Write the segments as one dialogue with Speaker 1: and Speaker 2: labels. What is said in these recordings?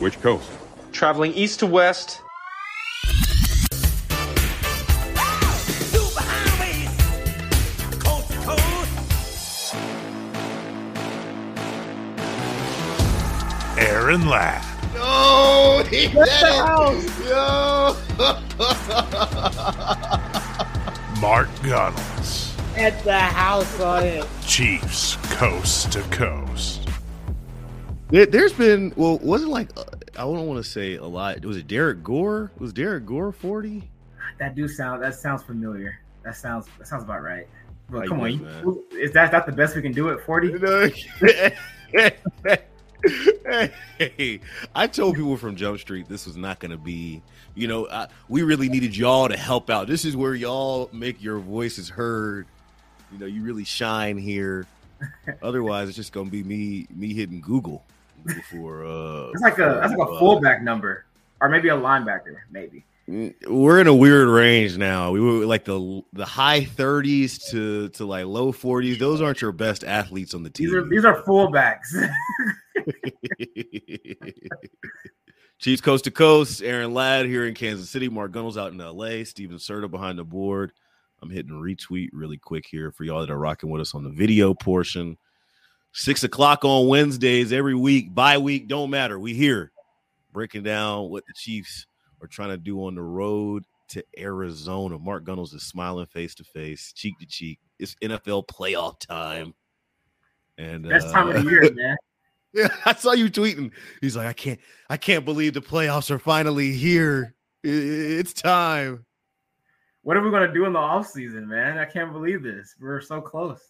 Speaker 1: Which coast?
Speaker 2: Traveling east to west.
Speaker 3: Aaron Ladd.
Speaker 4: Yo, he did it. Yo.
Speaker 3: Mark Gunnels.
Speaker 5: At the house on it.
Speaker 3: Chiefs coast to coast.
Speaker 4: There, has been well, wasn't like uh, I don't want to say a lot. Was it Derrick Gore? Was Derrick Gore forty?
Speaker 5: That do sound that sounds familiar. That sounds that sounds about right. But come on, you, is that that the best we can do at forty?
Speaker 4: hey, I told people from Jump Street this was not going to be, you know, I, we really needed y'all to help out. This is where y'all make your voices heard. You know, you really shine here. Otherwise, it's just going to be me me hitting Google for. Uh,
Speaker 5: It's like a that's like a
Speaker 4: uh,
Speaker 5: fullback number, or maybe a linebacker, maybe.
Speaker 4: We're in a weird range now. We were like the the high 30s to to like low 40s. Those aren't your best athletes on the team.
Speaker 5: These are these are fullbacks.
Speaker 4: Chiefs coast to coast. Aaron Ladd here in Kansas City. Mark Gunnels out in LA. Steven Serta behind the board. I'm hitting retweet really quick here for y'all that are rocking with us on the video portion. Six o'clock on Wednesdays every week, bye week, don't matter. We here breaking down what the Chiefs are trying to do on the road to Arizona. Mark Gunnels is smiling face to face, cheek to cheek. It's NFL playoff time. And
Speaker 5: Best uh, time of the year, man.
Speaker 4: yeah, I saw you tweeting. He's like, I can't, I can't believe the playoffs are finally here. It's time.
Speaker 5: What are we gonna do in the off season, man? I can't believe this. We're so close.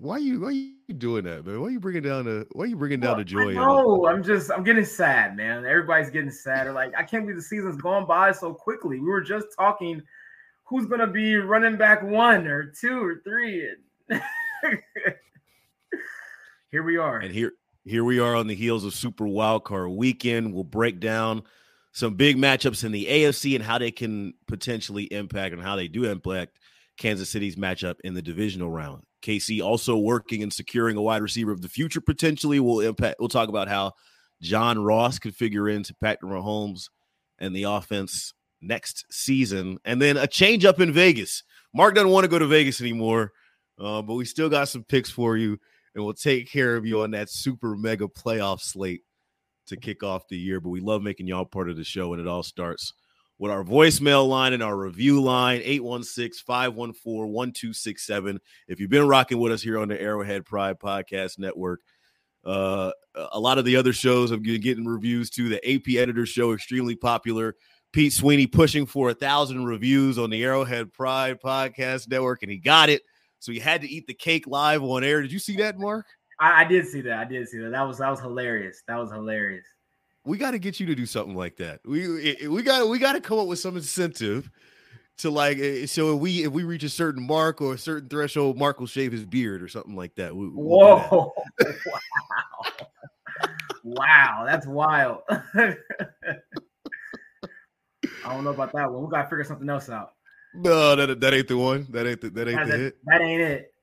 Speaker 4: Why you, why you doing that, man? Why you bringing down the, why you bringing down the joy? in it?
Speaker 5: No, I'm just I'm getting sad, man. Everybody's getting sad. They're Like I can't believe the season's gone by so quickly. We were just talking who's gonna be running back one or two or three. and- Here we are.
Speaker 4: And here, here we are on the heels of Super Wildcard Weekend. We'll break down some big matchups in the AFC and how they can potentially impact and how they do impact Kansas City's matchup in the divisional round. KC also working and securing a wide receiver of the future potentially will impact. We'll talk about how John Ross could figure into Patrick Mahomes and the offense next season, and then a change up in Vegas. Mark doesn't want to go to Vegas anymore, uh, but we still got some picks for you, and we'll take care of you on that super mega playoff slate to kick off the year. But we love making y'all part of the show, and it all starts with our voicemail line and our review line 816 514 1267. If you've been rocking with us here on the Arrowhead Pride Podcast Network, uh, a lot of the other shows have been getting reviews too. The AP Editor Show, extremely popular. Pete Sweeney pushing for a thousand reviews on the Arrowhead Pride Podcast Network, and he got it. So he had to eat the cake live on air. Did you see that, Mark?
Speaker 5: I, I did see that. I did see that. That was that was hilarious. That was hilarious.
Speaker 4: We got to get you to do something like that. We we got we got to come up with some incentive to like eh, so if we if we reach a certain mark or a certain threshold, Mark will shave his beard or something like that. We, we'll do that.
Speaker 5: Whoa! wow! wow, that's wild. I don't know about that one. We gotta figure something else out.
Speaker 4: No, that that ain't the one. That ain't the, that ain't
Speaker 5: that,
Speaker 4: the hit.
Speaker 5: that ain't it.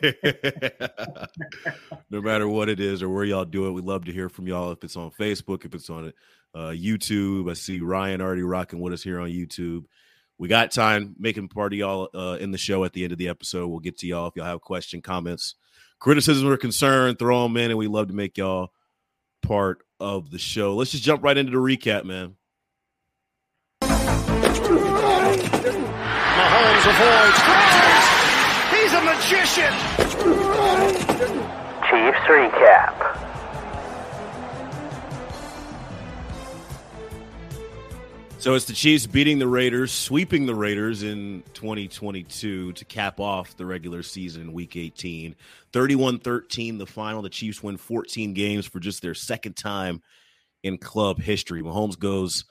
Speaker 4: no matter what it is or where y'all do it, we love to hear from y'all. If it's on Facebook, if it's on uh, YouTube, I see Ryan already rocking with us here on YouTube. We got time making part of y'all uh, in the show at the end of the episode. We'll get to y'all if y'all have question, comments, criticism, or concern. Throw them in, and we love to make y'all part of the show. Let's just jump right into the recap, man.
Speaker 6: Mahomes avoids, magician.
Speaker 7: Chiefs recap.
Speaker 4: So it's the Chiefs beating the Raiders, sweeping the Raiders in 2022 to cap off the regular season in week 18. 31 13, the final. The Chiefs win 14 games for just their second time in club history. Mahomes goes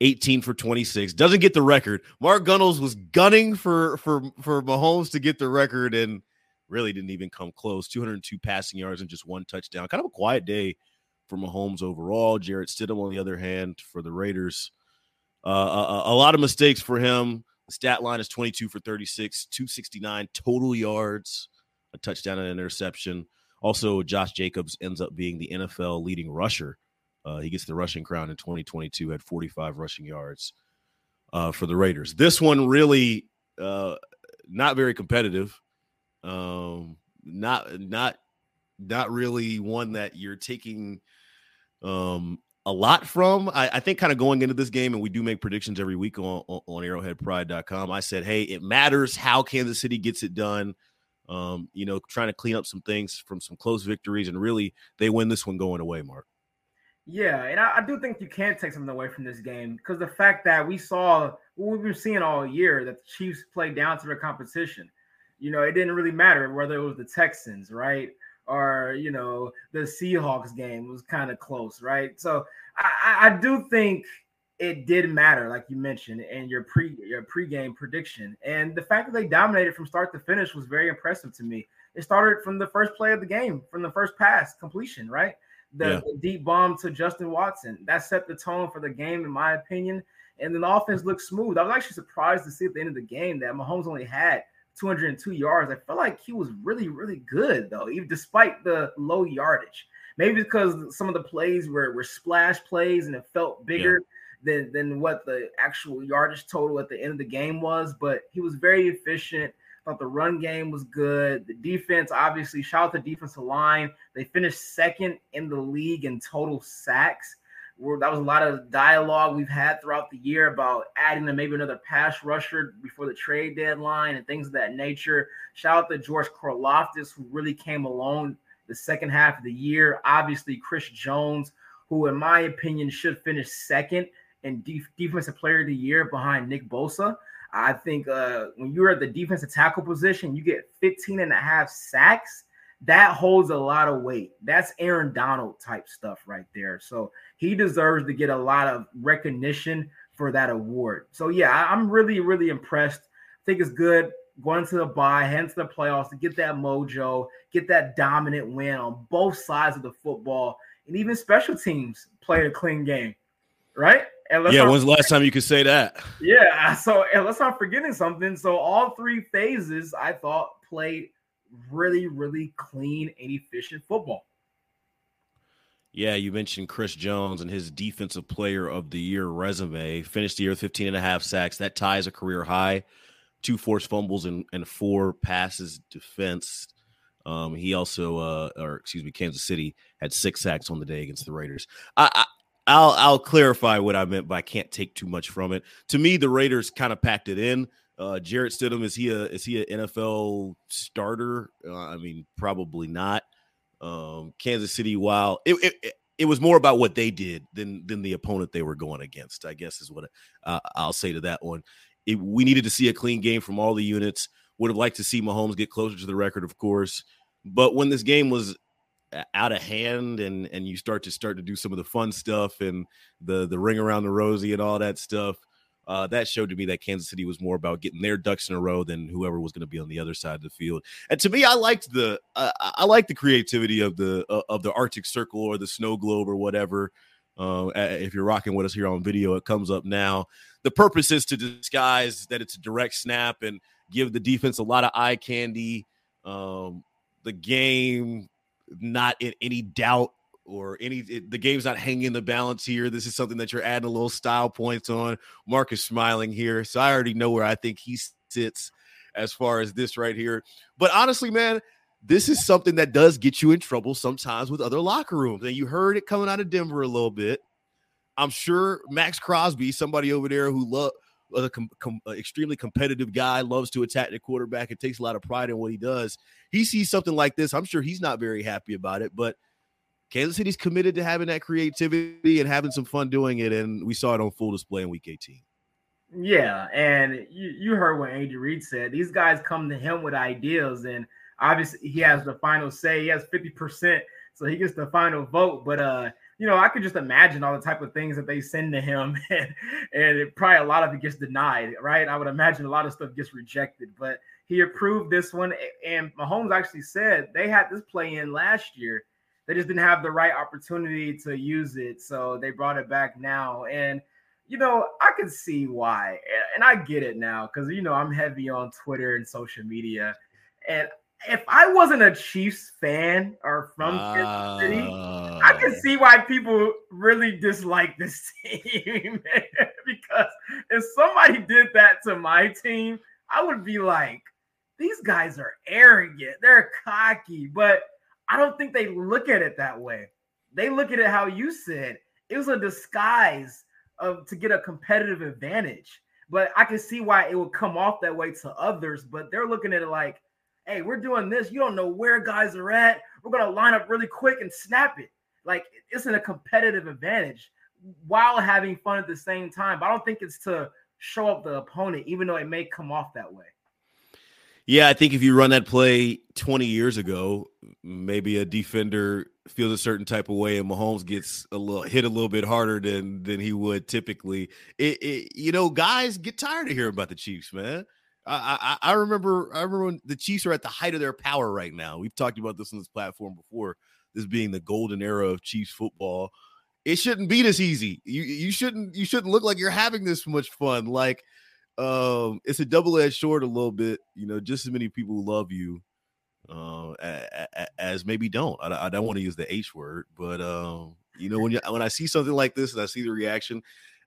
Speaker 4: 18 for 26, doesn't get the record. Mark Gunnels was gunning for, for, for Mahomes to get the record and really didn't even come close. 202 passing yards and just one touchdown. Kind of a quiet day for Mahomes overall. Jarrett Stidham, on the other hand, for the Raiders. Uh, a, a, lot of mistakes for him. The stat line is 22 for 36, 269 total yards, a touchdown and an interception. Also, Josh Jacobs ends up being the NFL leading rusher uh, he gets the rushing crown in 2022, had 45 rushing yards uh, for the Raiders. This one really uh, not very competitive. Um, not not not really one that you're taking um, a lot from. I, I think kind of going into this game, and we do make predictions every week on, on, on arrowheadpride.com. I said, hey, it matters how Kansas City gets it done. Um, you know, trying to clean up some things from some close victories, and really they win this one going away, Mark.
Speaker 5: Yeah, and I, I do think you can take something away from this game because the fact that we saw what we've been seeing all year that the Chiefs played down to their competition. You know, it didn't really matter whether it was the Texans, right? Or, you know, the Seahawks game was kind of close, right? So I, I do think it did matter, like you mentioned, in your pre your pregame prediction. And the fact that they dominated from start to finish was very impressive to me. It started from the first play of the game, from the first pass completion, right? The, yeah. the deep bomb to Justin Watson. That set the tone for the game, in my opinion. And then the offense looked smooth. I was actually surprised to see at the end of the game that Mahomes only had 202 yards. I felt like he was really, really good though, even despite the low yardage. Maybe because some of the plays were, were splash plays and it felt bigger yeah. than, than what the actual yardage total at the end of the game was. But he was very efficient. Thought the run game was good. The defense, obviously, shout out the defensive line. They finished second in the league in total sacks that was a lot of dialogue we've had throughout the year about adding to maybe another pass rusher before the trade deadline and things of that nature. Shout out to George Karlaftis, who really came along the second half of the year. Obviously, Chris Jones, who, in my opinion, should finish second in def- defensive player of the year behind Nick Bosa. I think uh, when you're at the defensive tackle position, you get 15 and a half sacks that holds a lot of weight. That's Aaron Donald type stuff right there. So he deserves to get a lot of recognition for that award. So yeah, I'm really, really impressed. I think it's good going to the bye, to the playoffs to get that mojo, get that dominant win on both sides of the football, and even special teams play a clean game, right?
Speaker 4: Yeah, when's the last time you could say that?
Speaker 5: Yeah, so let's not forgetting something. So all three phases I thought played really, really clean and efficient football.
Speaker 4: Yeah, you mentioned Chris Jones and his defensive player of the year resume. Finished the year with 15 and a half sacks. That ties a career high. Two forced fumbles and, and four passes defense. Um, he also, uh, or excuse me, Kansas City had six sacks on the day against the Raiders. I, I I'll I'll clarify what I meant by can't take too much from it. To me, the Raiders kind of packed it in. Uh, Jarrett Stidham is he a is he an NFL starter? Uh, I mean, probably not. Um, Kansas City, while it, it, it was more about what they did than than the opponent they were going against. I guess is what uh, I'll say to that one. It, we needed to see a clean game from all the units. Would have liked to see Mahomes get closer to the record, of course. But when this game was out of hand and and you start to start to do some of the fun stuff and the the ring around the rosy and all that stuff uh, that showed to me that Kansas City was more about getting their ducks in a row than whoever was going to be on the other side of the field. And to me, I liked the uh, I liked the creativity of the uh, of the Arctic Circle or the snow globe or whatever. Uh, if you're rocking with us here on video, it comes up now. The purpose is to disguise that it's a direct snap and give the defense a lot of eye candy. Um, the game not in any doubt or any it, the game's not hanging in the balance here. This is something that you're adding a little style points on. Mark is smiling here, so I already know where I think he sits as far as this right here. But honestly, man, this is something that does get you in trouble sometimes with other locker rooms. And you heard it coming out of Denver a little bit. I'm sure Maxx Crosby, somebody over there who love a com- com- extremely competitive guy, loves to attack the quarterback and takes a lot of pride in what he does. He sees something like this. I'm sure he's not very happy about it, but Kansas City's committed to having that creativity and having some fun doing it, and we saw it on full display in Week 18.
Speaker 5: Yeah, and you, you heard what Andy Reid said. These guys come to him with ideas, and obviously he has the final say. He has 50%, so he gets the final vote. But uh, you know, I could just imagine all the type of things that they send to him, and, and it, probably a lot of it gets denied, right? I would imagine a lot of stuff gets rejected, but he approved this one. And Mahomes actually said they had this play in last year they just didn't have the right opportunity to use it. So they brought it back now. And, you know, I can see why. And I get it now because, you know, I'm heavy on Twitter and social media. And if I wasn't a Chiefs fan or from Kansas City, can see why people really dislike this team because if somebody did that to my team, I would be like, these guys are arrogant, they're cocky, but I don't think they look at it that way. They look at it how you said it was a disguise of to get a competitive advantage. But I can see why it would come off that way to others. But they're looking at it like, hey, we're doing this. You don't know where guys are at. We're gonna line up really quick and snap it. Like it's a competitive advantage while having fun at the same time. But I don't think it's to show up the opponent, even though it may come off that way.
Speaker 4: Yeah, I think if you run that play 20 years ago, maybe a defender feels a certain type of way, and Mahomes gets a little hit a little bit harder than than he would typically. It, it you know, guys get tired of hearing about the Chiefs, man. I, I, I remember I remember when the Chiefs are at the height of their power right now. We've talked about this on this platform before. This being the golden era of Chiefs football, it shouldn't be this easy. You you shouldn't you shouldn't look like you're having this much fun. Like um, it's a double edged sword a little bit. You know, just as many people love you uh, as maybe don't. I, I don't want to use the H word, but um, you know, when you when I see something like this and I see the reaction,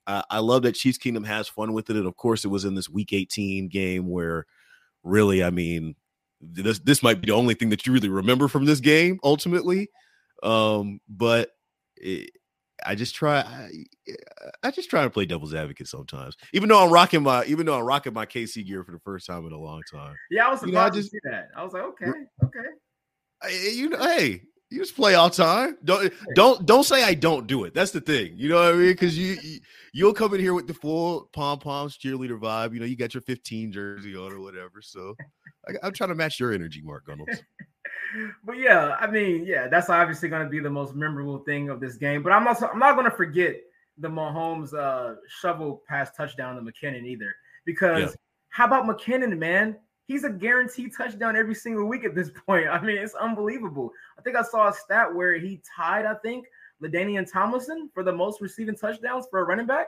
Speaker 4: uh, I love that Chiefs Kingdom has fun with it. And of course, it was in this Week 18 game where, really, I mean, this this might be the only thing that you really remember from this game ultimately. Um, but it, I just try. I, I, just try to play devil's advocate sometimes, even though I'm rocking my, even though I'm rocking my KC gear for the first time in a long time.
Speaker 5: Yeah, I was you know, I just, to see that. I was like, okay, okay. I,
Speaker 4: you know, hey, you just play all time. Don't don't don't say I don't do it. That's the thing. You know what I mean? Because you, you will come in here with the full pom poms cheerleader vibe. You know, you got your 15 jersey on or whatever. So I, am trying to match your energy, Mark Gunnels.
Speaker 5: but yeah, I mean, yeah, that's obviously going to be the most memorable thing of this game. But I'm also I'm not going to forget the Mahomes uh, shovel pass touchdown to McKinnon either. Because yeah. how about McKinnon, man? He's a guaranteed touchdown every single week at this point. I mean, it's unbelievable. I think I saw a stat where he tied, I think, LaDainian Tomlinson for the most receiving touchdowns for a running back.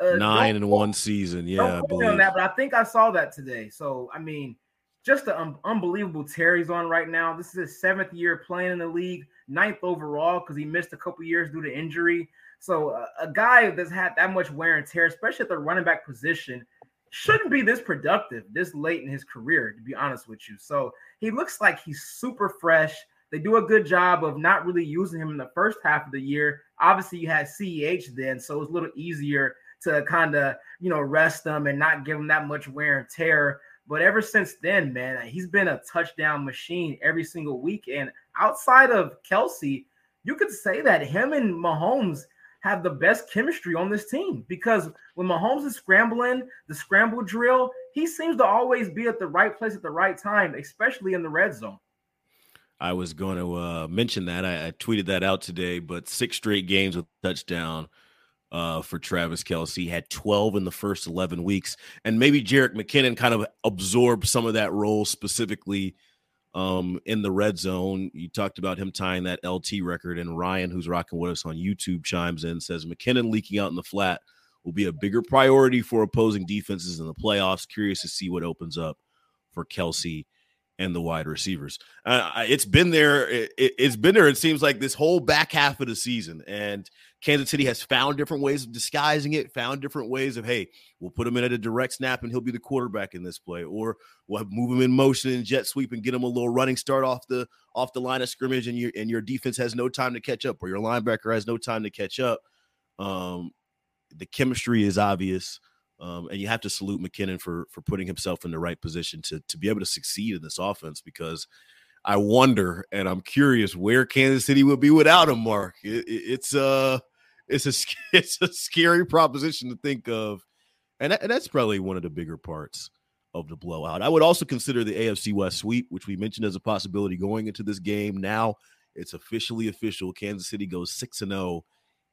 Speaker 4: Uh, Nine in one season. Yeah, I believe.
Speaker 5: on that, but I think I saw that today. So I mean, just an un- unbelievable Terry's on right now. This is his seventh year playing in the league, ninth overall because he missed a couple years due to injury. So uh, a guy that's had that much wear and tear, especially at the running back position, shouldn't be this productive this late in his career, to be honest with you. So he looks like he's super fresh. They do a good job of not really using him in the first half of the year. Obviously, you had CEH then, so it's a little easier to kind of you know rest them and not give him that much wear and tear. But ever since then, man, he's been a touchdown machine every single week. And outside of Kelce, you could say that him and Mahomes have the best chemistry on this team because when Mahomes is scrambling, the scramble drill, he seems to always be at the right place at the right time, especially in the red zone.
Speaker 4: I was going to uh, mention that. I, I, tweeted that out today, but six straight games with touchdown uh, for Travis Kelce. Had 12 in the first 11 weeks. And maybe Jerick McKinnon kind of absorbed some of that role specifically um, in the red zone. You talked about him tying that LT record, and Ryan, who's rocking with us on YouTube, chimes in says McKinnon leaking out in the flat will be a bigger priority for opposing defenses in the playoffs. Curious to see what opens up for Kelce and the wide receivers. Uh, it's been there. It, has been there. It seems like this whole back half of the season, and Kansas City has found different ways of disguising it. Found different ways of hey, we'll put him in at a direct snap and he'll be the quarterback in this play, or we'll move him in motion and jet sweep and get him a little running start off the off the line of scrimmage, and your and your defense has no time to catch up, or your linebacker has no time to catch up. Um, the chemistry is obvious. Um, and you have to salute McKinnon for for putting himself in the right position to to be able to succeed in this offense because I wonder and I'm curious where Kansas City would be without him. Mark, it, it, it's uh it's a it's a scary proposition to think of, and, that, and that's probably one of the bigger parts of the blowout. I would also consider the AFC West sweep, which we mentioned as a possibility going into this game. Now it's officially official. Kansas City goes six and zero oh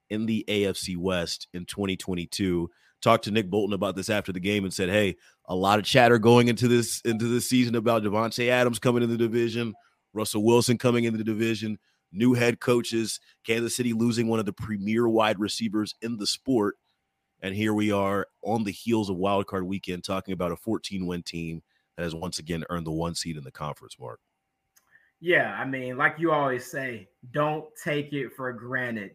Speaker 4: in the AFC West in 2022 talked to Nick Bolton about this after the game and said, "Hey, a lot of chatter going into this into this season about Davante Adams coming in the division, Russell Wilson coming in the division, new head coaches, Kansas City losing one of the premier wide receivers in the sport, and here we are on the heels of Wild Card Weekend talking about a 14 win team that has once again earned the one seed in the conference. Mark."
Speaker 5: Yeah, I mean, like you always say, don't take it for granted.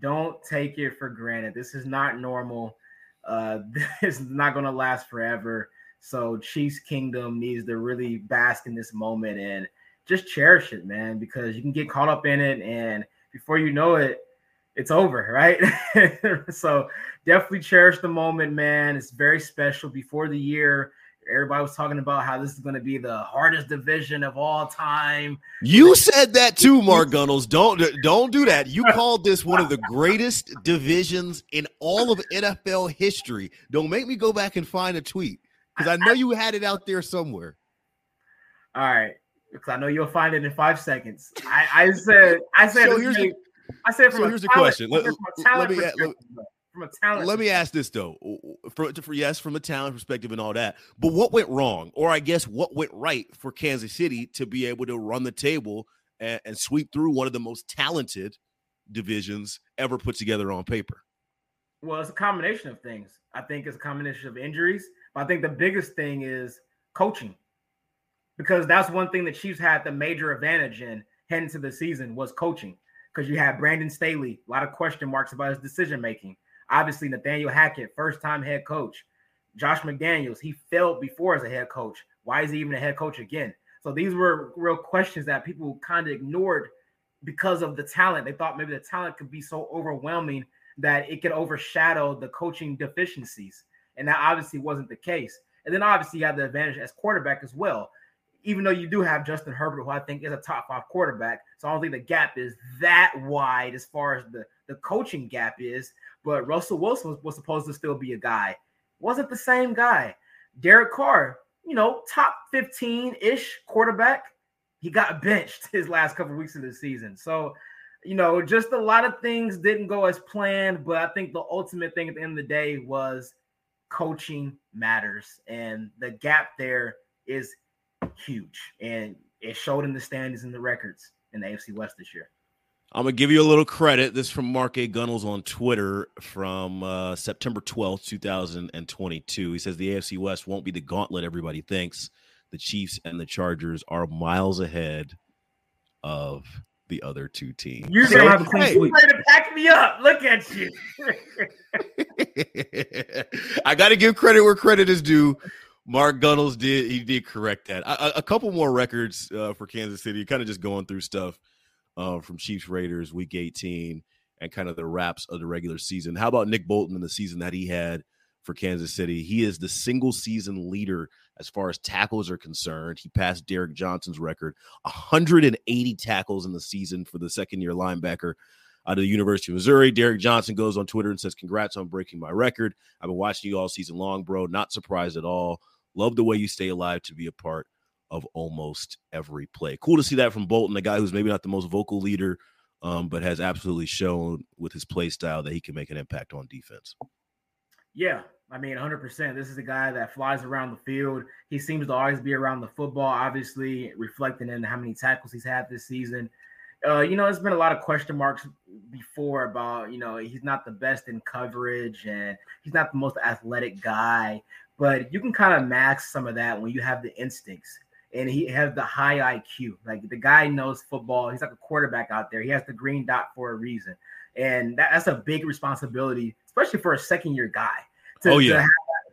Speaker 5: Don't take it for granted. This is not normal. Uh, this is not going to last forever. So Chiefs Kingdom needs to really bask in this moment and just cherish it, man, because you can get caught up in it, and before you know it, it's over, right? so definitely cherish the moment, man. It's very special. Before the year, everybody was talking about how this is going to be the hardest division of all time.
Speaker 4: You said that too, Mark Gunnels. Don't don't do that. You called this one of the greatest divisions in all of NFL history. Don't make me go back and find a tweet because I know you had it out there somewhere.
Speaker 5: All right, because I know you'll find it in five seconds. I, I said I said
Speaker 4: so here's the, I said
Speaker 5: so
Speaker 4: here's the question. Let,
Speaker 5: let me let, from a talent.
Speaker 4: Let me ask this though, for, for yes, from a talent perspective and all that. But what went wrong, or I guess what went right for Kansas City to be able to run the table and, and sweep through one of the most talented divisions ever put together on paper?
Speaker 5: Well, it's a combination of things. I think it's a combination of injuries, but I think the biggest thing is coaching, because that's one thing the Chiefs had the major advantage in heading to the season was coaching. Because you had Brandon Staley, a lot of question marks about his decision making. Obviously, Nathaniel Hackett, first time head coach. Josh McDaniels, he failed before as a head coach. Why is he even a head coach again? So these were real questions that people kind of ignored because of the talent. They thought maybe the talent could be so overwhelming that it could overshadow the coaching deficiencies. And that obviously wasn't the case. And then obviously you have the advantage as quarterback as well. Even though you do have Justin Herbert, who I think is a top five quarterback. So I don't think the gap is that wide as far as the, the coaching gap is but Russell Wilson was, was supposed to still be a guy. Wasn't the same guy. Derek Carr, you know, top 15 ish quarterback. He got benched his last couple weeks of the season. So, you know, just a lot of things didn't go as planned. But I think the ultimate thing at the end of the day was coaching matters. And the gap there is huge. And it showed in the standings and the records in the AFC West this year.
Speaker 4: I'm gonna give you a little credit. This from Mark A. Gunnels on Twitter from uh, September 12th, 2022. He says the AFC West won't be the gauntlet everybody thinks. The Chiefs and the Chargers are miles ahead of the other two teams.
Speaker 5: You're gonna have a clean hey, sweep. to pack me up. Look at you.
Speaker 4: I got to give credit where credit is due. Mark Gunnels did he did correct that. A, a couple more records uh, for Kansas City. Kind of just going through stuff uh, from Chiefs Raiders Week 18 and kind of the wraps of the regular season. How about Nick Bolton in the season that he had for Kansas City? He is the single season leader as far as tackles are concerned. He passed Derrick Johnson's record 180 tackles in the season for the second year linebacker out of the University of Missouri. Derrick Johnson goes on Twitter and says, Congrats on breaking my record. I've been watching you all season long, bro. Not surprised at all. Love the way you stay alive to be a part of almost every play. Cool to see that from Bolton, a guy who's maybe not the most vocal leader, um, but has absolutely shown with his play style that he can make an impact on defense.
Speaker 5: Yeah, I mean, 100%. This is a guy that flies around the field. He seems to always be around the football, obviously, reflecting in how many tackles he's had this season. Uh, you know, there's been a lot of question marks before about, you know, he's not the best in coverage and he's not the most athletic guy, but you can kind of max some of that when you have the instincts and he has the high IQ. Like the guy knows football. He's like a quarterback out there. He has the green dot for a reason, and that, that's a big responsibility, especially for a second year guy. To,
Speaker 4: oh yeah.
Speaker 5: To have,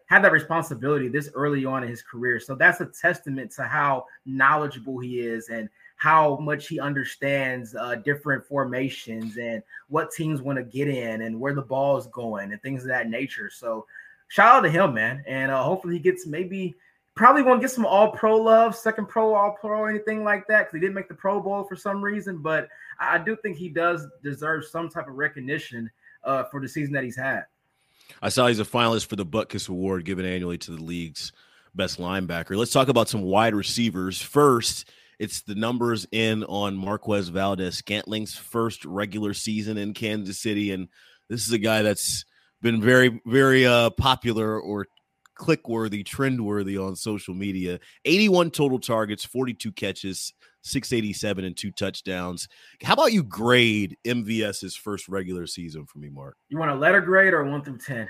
Speaker 5: have that responsibility this early on in his career. So that's a testament to how knowledgeable he is and how much he understands uh, different formations and what teams want to get in and where the ball is going and things of that nature. So shout out to him, man. And uh, hopefully he gets maybe probably won't get some all pro love, second pro, all pro, anything like that, because he didn't make the Pro Bowl for some reason. But I do think he does deserve some type of recognition uh, for the season that he's had.
Speaker 4: I saw he's a finalist for the Butkus Award given annually to the league's best linebacker. Let's talk about some wide receivers. First, it's the numbers in on Marquez Valdes-Scantling's first regular season in Kansas City. And this is a guy that's been very, very uh, popular or click worthy, trend worthy on social media. 81 total targets, 42 catches, 687 and two touchdowns. How about you grade MVS's first regular season for me, Mark?
Speaker 5: You want a letter grade or one through 10?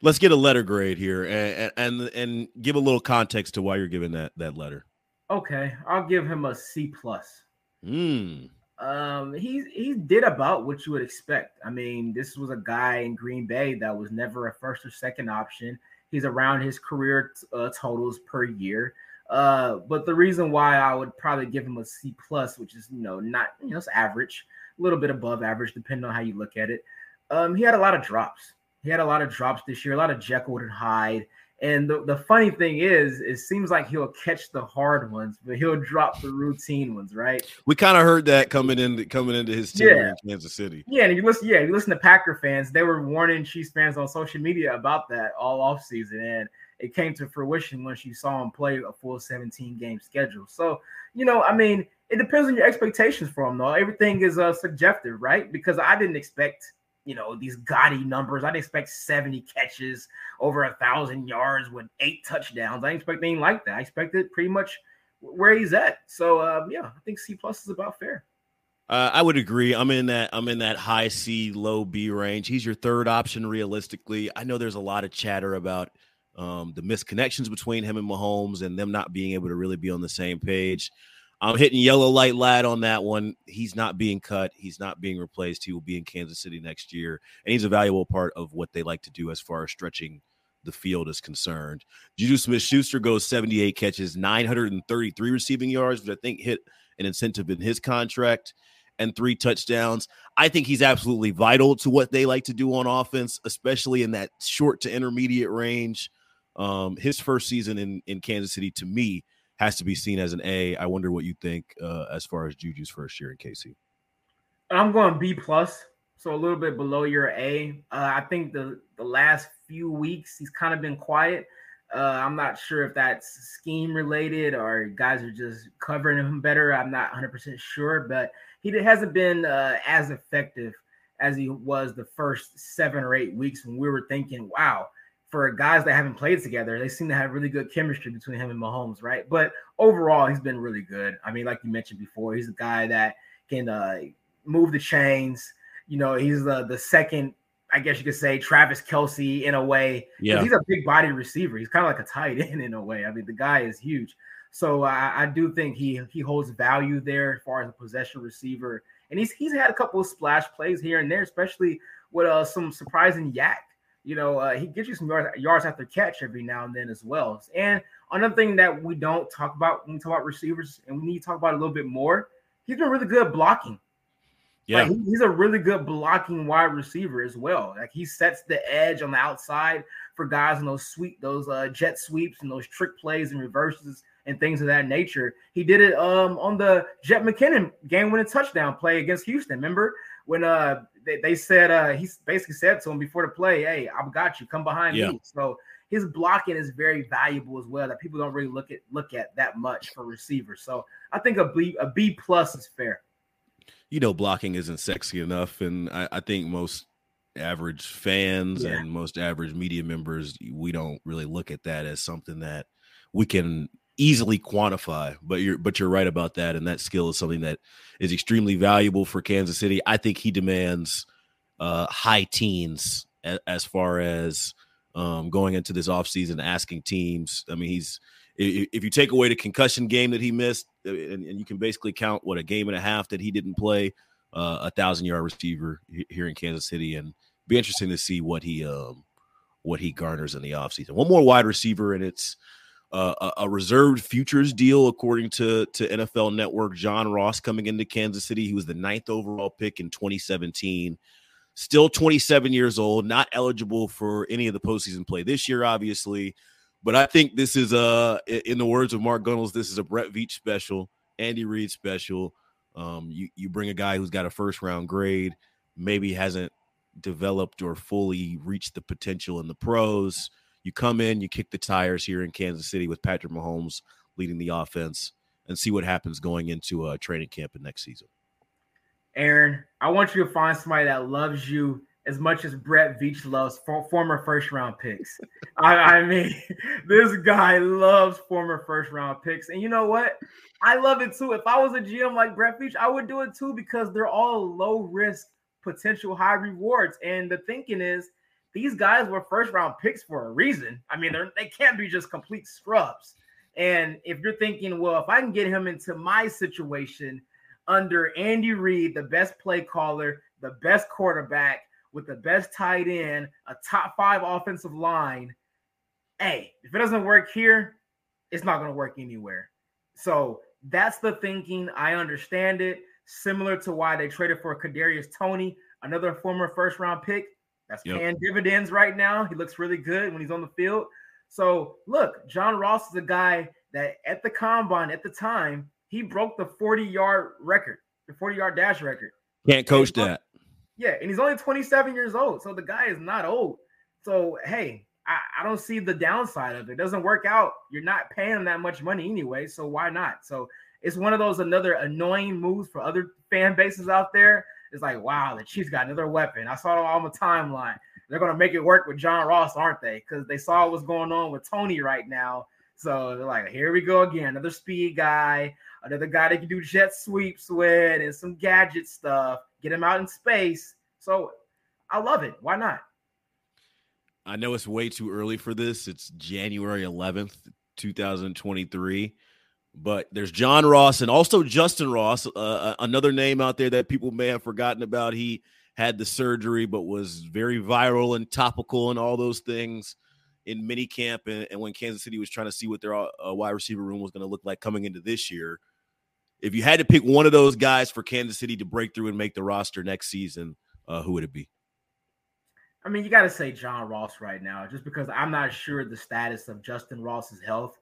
Speaker 4: Let's get a letter grade here and, and and give a little context to why you're giving that that letter.
Speaker 5: Okay, I'll give him a C plus.
Speaker 4: Mm.
Speaker 5: Um, he he did about what you would expect. I mean, this was a guy in Green Bay that was never a first or second option. He's around his career uh, totals per year. Uh, but the reason why I would probably give him a C plus, which is you know not you know it's average, a little bit above average, depending on how you look at it. Um, he had a lot of drops. He had a lot of drops this year, a lot of Jekyll and Hyde. And the, the funny thing is, it seems like he'll catch the hard ones, but he'll drop the routine ones, right?
Speaker 4: We kind of heard that coming in coming into his team yeah. in Kansas City.
Speaker 5: Yeah, and you listen, yeah, you listen to Packer fans, they were warning Chiefs fans on social media about that all off season, and it came to fruition once you saw him play a full 17 game schedule. So, you know, I mean, it depends on your expectations for him, though. Everything is uh, subjective, right? Because I didn't expect you know these gaudy numbers. I'd expect 70 catches, over a thousand yards with eight touchdowns. I expect anything like that. I expected pretty much where he's at. So um, yeah, I think C plus is about fair.
Speaker 4: Uh, I would agree. I'm in that. I'm in that high C, low B range. He's your third option realistically. I know there's a lot of chatter about um, the misconnections between him and Mahomes and them not being able to really be on the same page. I'm hitting yellow light lad on that one. He's not being cut. He's not being replaced. He will be in Kansas City next year, and he's a valuable part of what they like to do as far as stretching the field is concerned. Juju Smith Schuster goes 78 catches, 933 receiving yards, which I think hit an incentive in his contract, and three touchdowns. I think he's absolutely vital to what they like to do on offense, especially in that short to intermediate range. Um, his first season in, in Kansas City, to me, has to be seen as an A. I wonder what you think uh, as far as Juju's first year in KC.
Speaker 5: I'm going B plus, so a little bit below your A. Uh, I think the the last few weeks he's kind of been quiet. Uh, I'm not sure if that's scheme related or guys are just covering him better. I'm not 100% sure, but he hasn't been uh, as effective as he was the first seven or eight weeks when we were thinking, wow, for guys that haven't played together, they seem to have really good chemistry between him and Mahomes, right? But overall, he's been really good. I mean, like you mentioned before, he's a guy that can uh, move the chains. You know, he's the the second, I guess you could say, Travis Kelce in a way.
Speaker 4: Yeah,
Speaker 5: he's a big body receiver. He's kind of like a tight end in a way. I mean, the guy is huge. So I, I do think he he holds value there as far as a possession receiver, and he's he's had a couple of splash plays here and there, especially with uh, some surprising YAC you know, uh, he gets you some yards, yards after catch every now and then as well. And another thing that we don't talk about when we talk about receivers, and we need to talk about a little bit more, he's been really good blocking.
Speaker 4: Yeah,
Speaker 5: like, he's a really good blocking wide receiver as well. Like he sets the edge on the outside for guys in those sweep, those uh, jet sweeps and those trick plays and reverses and things of that nature. He did it um, on the Jet McKinnon game-winning touchdown play against Houston. Remember when uh they, they said uh he basically said to him before the play, Hey, I've got you, come behind yeah. me. So his blocking is very valuable as well that people don't really look at look at that much for receivers. So I think a B a B plus is fair.
Speaker 4: You know, blocking isn't sexy enough, and I, I think most average fans yeah. and most average media members, we don't really look at that as something that we can easily quantify but you're but you're right about that and that skill is something that is extremely valuable for Kansas City I think he demands uh high teens as, as far as um going into this offseason asking teams I mean he's if you take away the concussion game that he missed uh, and, and you can basically count what a game and a half that he didn't play uh, a thousand yard receiver here in Kansas City and be interesting to see what he um what he garners in the offseason. One more wide receiver and it's uh, a, reserved futures deal, according to to NFL Network. John Ross coming into Kansas City, he was the ninth overall pick in 2017. Still 27 years old, not eligible for any of the postseason play this year, obviously. But I think this is a, in the words of Mark Gunnels, this is a Brett Veach special, Andy Reid special. Um, you you bring a guy who's got a first round grade, maybe hasn't developed or fully reached the potential in the pros you come in, you kick the tires here in Kansas City with Patrick Mahomes leading the offense, and see what happens going into a uh, training camp in next season.
Speaker 5: Aaron, I want you to find somebody that loves you as much as Brett Veach loves for, former first round picks. I, I, mean, this guy loves former first round picks. And you know what? I love it too. If I was a GM like Brett Veach, I would do it too because they're all low risk, potential high rewards. And the thinking is these guys were first round picks for a reason. I mean, they're, they can't be just complete scrubs. And if you're thinking, well, if I can get him into my situation under Andy Reid, the best play caller, the best quarterback, with the best tight end, a top five offensive line, hey, if it doesn't work here, it's not going to work anywhere. So that's the thinking. I understand it. Similar to why they traded for Kadarius Toney, another former first round pick. That's yep. paying dividends right now. He looks really good when he's on the field. So look, John Ross is a guy that at the combine at the time he broke the 40 yard record, the 40 yard dash record.
Speaker 4: Can't coach that.
Speaker 5: Yeah, and he's only 27 years old, so the guy is not old. So hey, I, I don't see the downside of it. it. Doesn't work out. You're not paying him that much money anyway, so why not? So it's one of those another annoying moves for other fan bases out there. It's like, wow, the Chiefs got another weapon. I saw it on the timeline. They're gonna make it work with John Ross, aren't they? Because they saw what's going on with Toney right now. So they're like, here we go again, another speed guy, another guy that can do jet sweeps with and some gadget stuff. Get him out in space. So I love it. Why not?
Speaker 4: I know it's way too early for this. It's January 11th, 2023. But there's John Ross and also Justin Ross, uh, uh, another name out there that people may have forgotten about. He had the surgery, but was very viral and topical and all those things in minicamp. And, and when Kansas City was trying to see what their uh, wide receiver room was going to look like coming into this year, if you had to pick one of those guys for Kansas City to break through and make the roster next season, uh, who would it be?
Speaker 5: I mean, you got to say John Ross right now, just because I'm not sure the status of Justin Ross's health.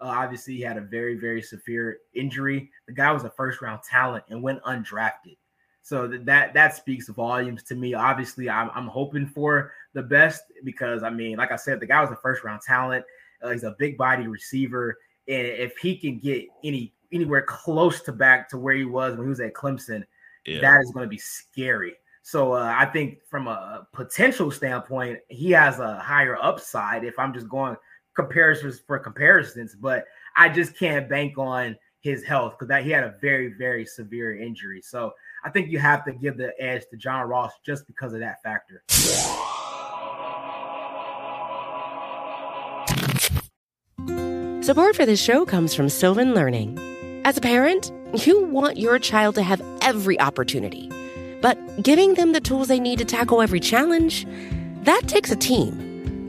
Speaker 5: Uh, obviously, he had a very, very severe injury. The guy was a first round talent and went undrafted. So that that speaks volumes to me. Obviously, I'm, I'm hoping for the best because I mean, like I said, the guy was a first round talent. Uh, he's a big body receiver, and if he can get any anywhere close to back to where he was when he was at Clemson, yeah. that is going to be scary. So uh, I think from a potential standpoint, he has a higher upside if I'm just going comparisons for comparisons, but I just can't bank on his health because that he had a very, very severe injury. So I think you have to give the edge to John Ross just because of that factor.
Speaker 1: Support for this show comes from Sylvan Learning. As a parent, you want your child to have every opportunity but giving them the tools they need to tackle every challenge, that takes a team.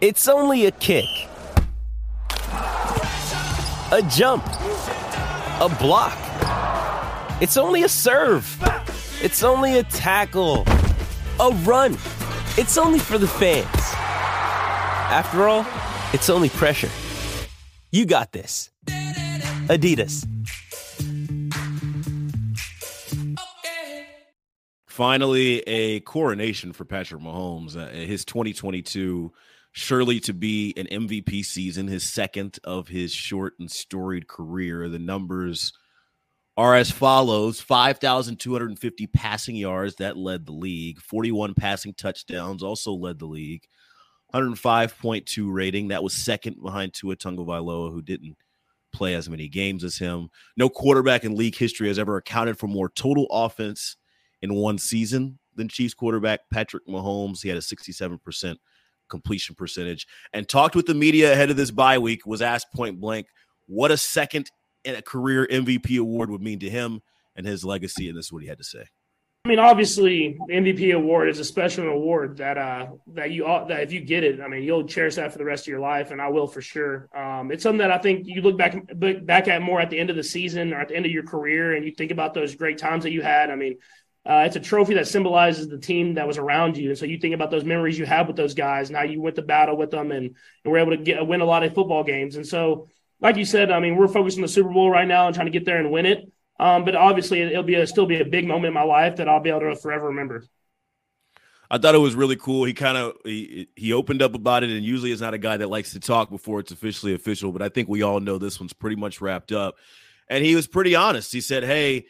Speaker 7: It's only a kick, a jump, a block. It's only a serve. It's only a tackle, a run. It's only for the fans. After all, it's only pressure. You got this. Adidas.
Speaker 4: Finally, a coronation for Patrick Mahomes. Uh, his 2022 surely to be an MVP season, his second of his short and storied career. The numbers are as follows 5,250 passing yards, that led the league, 41 passing touchdowns, also led the league, 105.2 rating, that was second behind Tua Tagovailoa, who didn't play as many games as him. No quarterback in league history has ever accounted for more total offense in one season than Chiefs quarterback Patrick Mahomes. He had a 67% completion percentage and talked with the media ahead of this bye week, was asked point blank what a second and a career MVP award would mean to him and his legacy. And this is what he had to say.
Speaker 8: I mean, obviously, MVP award is a special award that uh, that you that if you get it, I mean, you'll cherish that for the rest of your life, and I will for sure. Um, it's something that I think you look back back at more at the end of the season or at the end of your career, and you think about those great times that you had. I mean, uh, it's a trophy that symbolizes the team that was around you, and so you think about those memories you have with those guys and how you went to battle with them, and, and were able to get win a lot of football games. And so, like you said, I mean, we're focused on the Super Bowl right now and trying to get there and win it. Um, but obviously, it'll be a, still be a big moment in my life that I'll be able to forever remember.
Speaker 4: I thought it was really cool. He kind of he, he opened up about it, and usually is not a guy that likes to talk before it's officially official. But I think we all know this one's pretty much wrapped up. And he was pretty honest. He said, "Hey,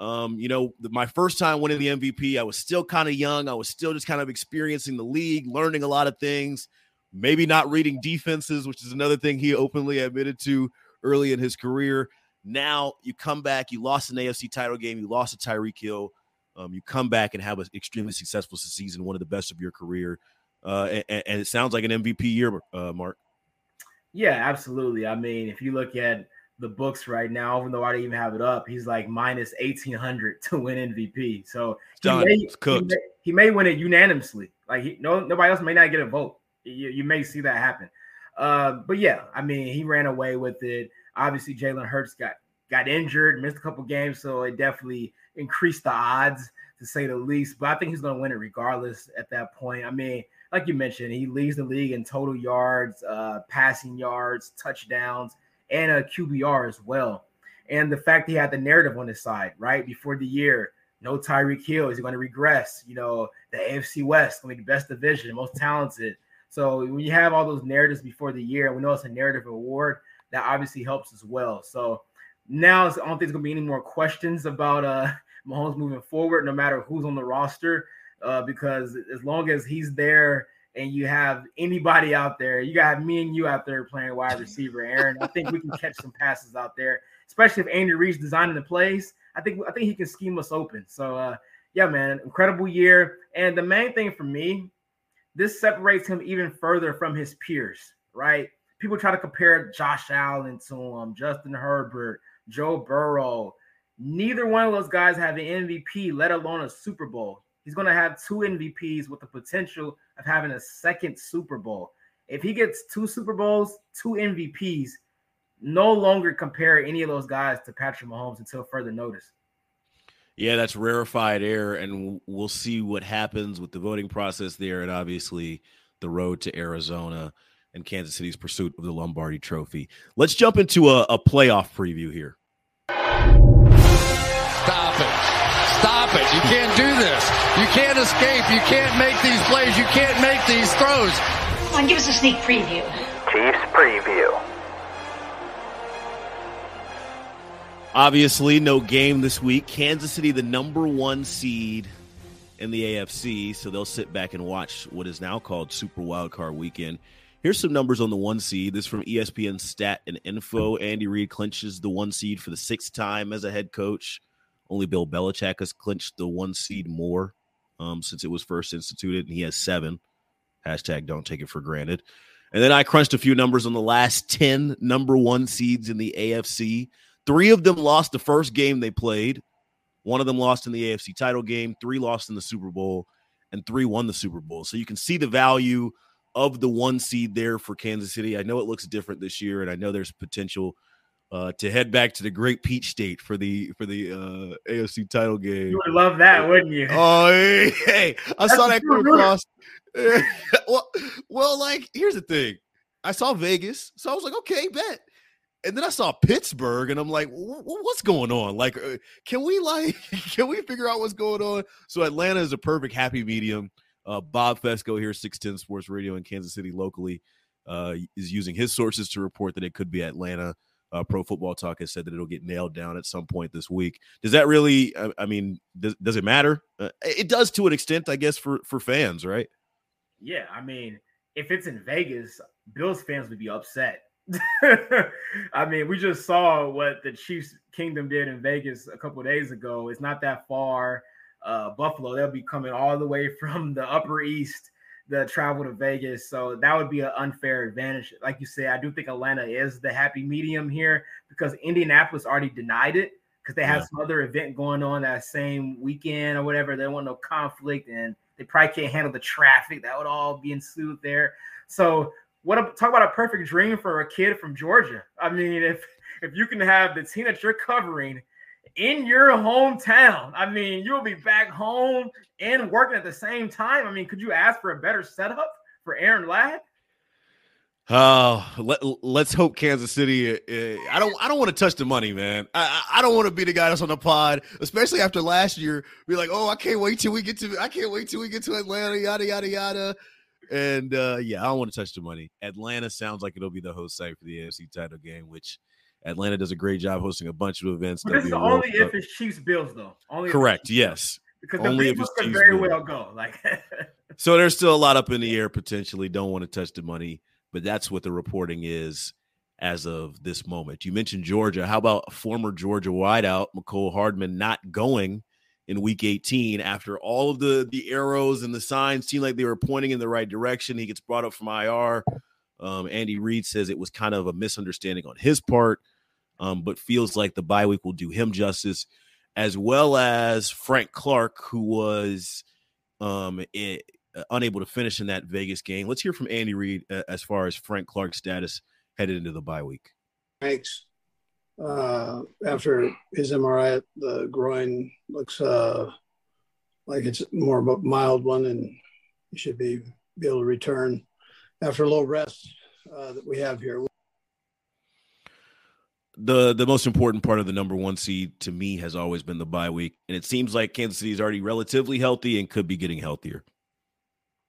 Speaker 4: um, you know, my first time winning the MVP, I was still kind of young. I was still just kind of experiencing the league, learning a lot of things, maybe not reading defenses, which is another thing he openly admitted to early in his career." Now you come back, you lost an AFC title game, you lost to Tyreek Hill. Um, you come back and have an extremely successful season, one of the best of your career. Uh, and, and, it sounds like an MVP year, uh, Mark.
Speaker 5: Yeah, absolutely. I mean, if you look at the books right now, even though I didn't even have it up, he's like minus 1800 to win MVP. So
Speaker 4: he may, he,
Speaker 5: may, he may, win it unanimously. Like he, no, nobody else may not get a vote. You, you may see that happen. Uh, but yeah, I mean, he ran away with it. Obviously, Jalen Hurts got got injured, missed a couple games, so it definitely increased the odds to say the least. But I think he's going to win it regardless at that point. I mean, like you mentioned, he leads the league in total yards, uh, passing yards, touchdowns, and a QBR as well. And the fact he had the narrative on his side, right before the year, no Tyreek Hill, is he going to regress? You know, the AFC West going to be the best division, most talented. So when you have all those narratives before the year, we know it's a narrative award, that obviously helps as well. So now I don't think there's gonna be any more questions about uh Mahomes moving forward, no matter who's on the roster, uh, because as long as he's there and you have anybody out there, you got me and you out there playing wide receiver, Aaron. I think we can catch some passes out there, especially if Andy Reid's designing the plays. I think I think he can scheme us open. So uh, yeah, man, incredible year. And the main thing for me, this separates him even further from his peers, right? people try to compare Josh Allen to him, Justin Herbert, Joe Burrow. Neither one of those guys have an MVP, let alone a Super Bowl. He's going to have two MVPs with the potential of having a second Super Bowl. If he gets two Super Bowls, two MVPs, no longer compare any of those guys to Patrick Mahomes until further notice.
Speaker 4: Yeah, that's rarefied air, and we'll see what happens with the voting process there, and obviously the road to Arizona and Kansas City's pursuit of the Lombardi Trophy. Let's jump into a, a playoff preview here.
Speaker 9: Stop it. You can't do this. You can't escape. You can't make these plays. You can't make these throws.
Speaker 10: Come on, give us a sneak preview.
Speaker 11: Chiefs preview.
Speaker 4: Obviously, no game this week. Kansas City, the number one seed in the AFC, so they'll sit back and watch what is now called Super Wildcard Weekend. Here's some numbers on the one seed. This from ESPN Stat and Info. Andy Reid clinches the one seed for the sixth time as a head coach. Only Bill Belichick has clinched the one seed more um, since it was first instituted, and he has seven. Hashtag don't take it for granted. And then I crunched a few numbers on the last 10 number one seeds in the AFC. Three of them lost the first game they played. One of them lost in the AFC title game. Three lost in the Super Bowl, and three won the Super Bowl. So you can see the value of the one seed there for Kansas City. I know it looks different this year, and I know there's potential uh, to head back to the Great Peach State for the for the uh, AFC title game.
Speaker 5: You would love that, wouldn't you?
Speaker 4: Oh, hey, hey I That's saw that come across. well, well, like here's the thing. I saw Vegas, so I was like, okay, bet. And then I saw Pittsburgh, and I'm like, what's going on? Like, uh, can we like, can we figure out what's going on? So Atlanta is a perfect happy medium. Uh, Bob Fescoe here, 610 Sports Radio in Kansas City locally, uh, is using his sources to report that it could be Atlanta. Uh, Pro Football Talk has said that it'll get nailed down at some point this week. Does that really? I, I mean, does, does it matter? Uh, it does to an extent, I guess, for for fans, right?
Speaker 5: Yeah, I mean, if it's in Vegas, Bills fans would be upset. I mean, we just saw what the Chiefs Kingdom did in Vegas a couple days ago. It's not that far uh, Buffalo. They'll be coming all the way from the Upper East the travel to Vegas. So that would be an unfair advantage. Like you say, I do think Atlanta is the happy medium here because Indianapolis already denied it because they have yeah. some other event going on that same weekend or whatever. They want no conflict and they probably can't handle the traffic that would all be ensued there. So what a, talk about a perfect dream for a kid from Georgia. I mean, if if you can have the team that you're covering in your hometown, I mean, you'll be back home and working at the same time. I mean, could you ask for a better setup for Aaron Ladd?
Speaker 4: Oh, let, let's hope Kansas City. Uh, I don't. I don't want to touch the money, man. I, I don't want to be the guy that's on the pod, especially after last year. Be like, oh, I can't wait till we get to. I can't wait till we get to Atlanta. Yada yada yada. And uh, yeah, I don't want to touch the money. Atlanta sounds like it'll be the host site for the AFC title game, which Atlanta does a great job hosting a bunch of events.
Speaker 5: But it's only if it's Chiefs Bills though. Only
Speaker 4: correct. Yes.
Speaker 5: Because only if it's could very well go. Like
Speaker 4: so, there's still a lot up in the air potentially. Don't want to touch the money, but that's what the reporting is as of this moment. You mentioned Georgia. How about former Georgia wideout Mecole Hardman not going in week 18 after all of the the arrows and the signs seemed like they were pointing in the right direction he gets brought up from ir um, andy reid says it was kind of a misunderstanding on his part um, but feels like the bye week will do him justice as well as frank clark who was um, it, uh, unable to finish in that vegas game. Let's hear from andy reid uh, as far as frank clark's status headed into the bye week.
Speaker 12: Thanks. Uh, after his MRI, the groin looks uh, like it's more of a mild one, and he should be be able to return after a little rest uh, that we have here.
Speaker 4: The the most important part of the number one seed to me has always been the bye week, and it seems like Kansas City is already relatively healthy and could be getting healthier.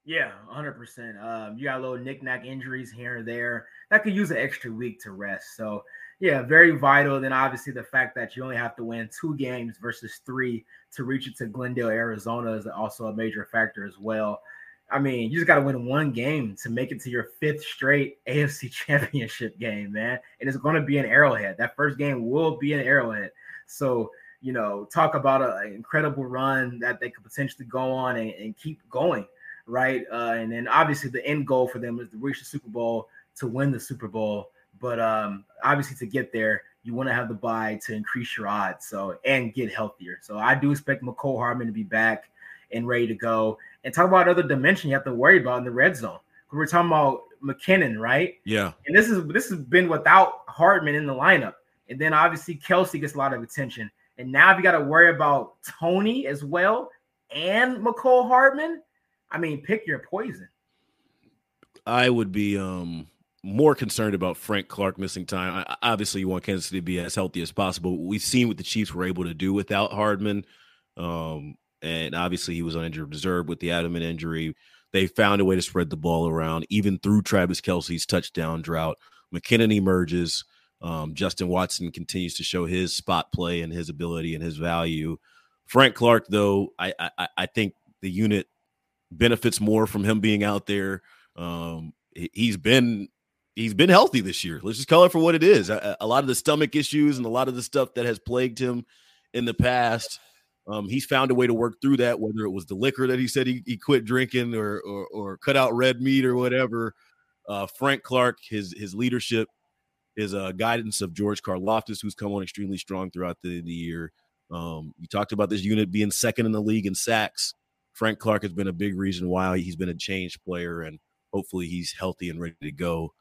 Speaker 5: Yeah, 100%. Um, you got a little knickknack injuries here and there that could use an extra week to rest. So yeah, very vital. Then obviously the fact that you only have to win two games versus three to reach it to Glendale, Arizona is also a major factor as well. I mean, you just got to win one game to make it to your fifth straight AFC championship game, man. And it's going to be an arrowhead. That first game will be an arrowhead. So, you know, talk about an incredible run that they could potentially go on and, and keep going, right? Uh, and then obviously the end goal for them is to reach the Super Bowl, to win the Super Bowl. But um, obviously, to get there, you want to have the bye to increase your odds. So and get healthier. So I do expect Mecole Hardman to be back and ready to go. And talk about other dimension you have to worry about in the red zone. We're talking about McKinnon, right?
Speaker 4: Yeah.
Speaker 5: And this is this has been without Hardman in the lineup. And then obviously Kelce gets a lot of attention. And now if you got to worry about Toney as well and Mecole Hardman, I mean, pick your poison.
Speaker 4: I would be um more concerned about Frank Clark missing time. I, obviously, you want Kansas City to be as healthy as possible. We've seen what the Chiefs were able to do without Hardman. Um, and obviously, he was on injured reserve with the abdomen injury. They found a way to spread the ball around, even through Travis Kelce's touchdown drought. McKinnon emerges. Um, Justin Watson continues to show his spot play and his ability and his value. Frank Clark, though, I, I, I think the unit benefits more from him being out there. Um, he's been he's been healthy this year. Let's just call it for what it is. A, a, lot of the stomach issues and a lot of the stuff that has plagued him in the past, um, he's found a way to work through that. Whether it was the liquor that he said he, he quit drinking or, or, or cut out red meat or whatever. Uh, Frank Clark, his his leadership, his uh, guidance of George Karlaftis, who's come on extremely strong throughout the, the year. Um, you talked about this unit being second in the league in sacks. Frank Clark has been a big reason why he's been a changed player, and hopefully he's healthy and ready to go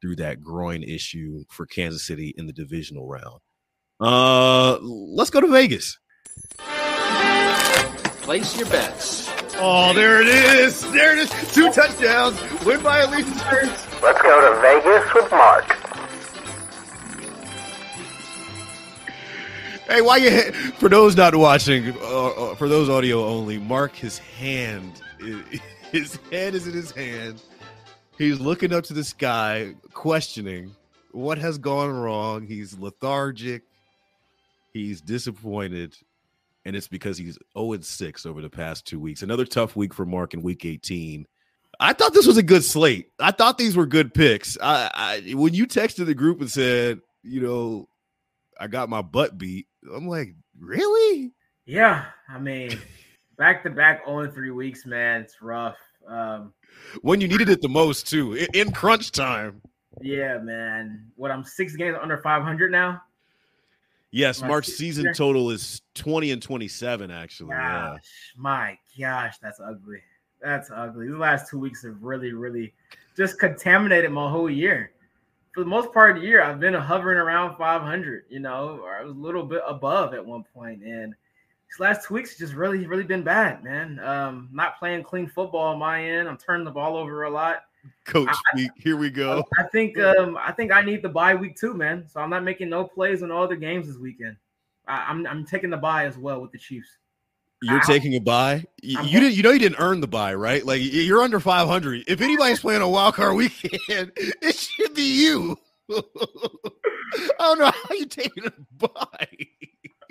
Speaker 4: through that groin issue for Kansas City in the divisional round. Uh, let's go to Vegas.
Speaker 13: Place your bets.
Speaker 4: Oh, there it is. There it is. Two touchdowns. Win by at least
Speaker 11: Let's go to Vegas with Mark.
Speaker 4: Hey, why you? For those not watching, uh, uh, for those audio only, Mark, his hand, his head is in his hand He's looking up to the sky, questioning what has gone wrong. He's lethargic. He's disappointed. And it's because he's 0 6 over the past two weeks. Another tough week for Mark in week 18. I thought this was a good slate. I thought these were good picks. I, I when you texted the group and said, you know, I got my butt beat, I'm like, really?
Speaker 5: Yeah. I mean, back to back 0 3 weeks, man. It's rough. Um,
Speaker 4: when you needed it the most too in, in crunch time.
Speaker 5: Yeah, man. What I'm six games under 500 now.
Speaker 4: Yes, Mark's
Speaker 5: season-
Speaker 4: total is 20 and 27, actually. Yeah.
Speaker 5: My gosh, that's ugly. That's ugly. The last two weeks have really, really just contaminated my whole year. For the most part of the year, I've been hovering around 500, you know, or I was a little bit above at one point, and these last two weeks just really, really been bad, man. Um, not playing clean football on my end. I'm turning the ball over a lot.
Speaker 4: Coach Week, Here we go.
Speaker 5: I think, um, I think I need the bye week too, man. So I'm not making no plays in all other games this weekend. I, I'm, I'm taking the bye as well with the Chiefs.
Speaker 4: You're
Speaker 5: I-
Speaker 4: taking a bye. You, you didn't. You know you didn't earn the bye, right? Like you're under 500. If anybody's playing a wild card weekend, it should be you. I don't know how you taking a bye,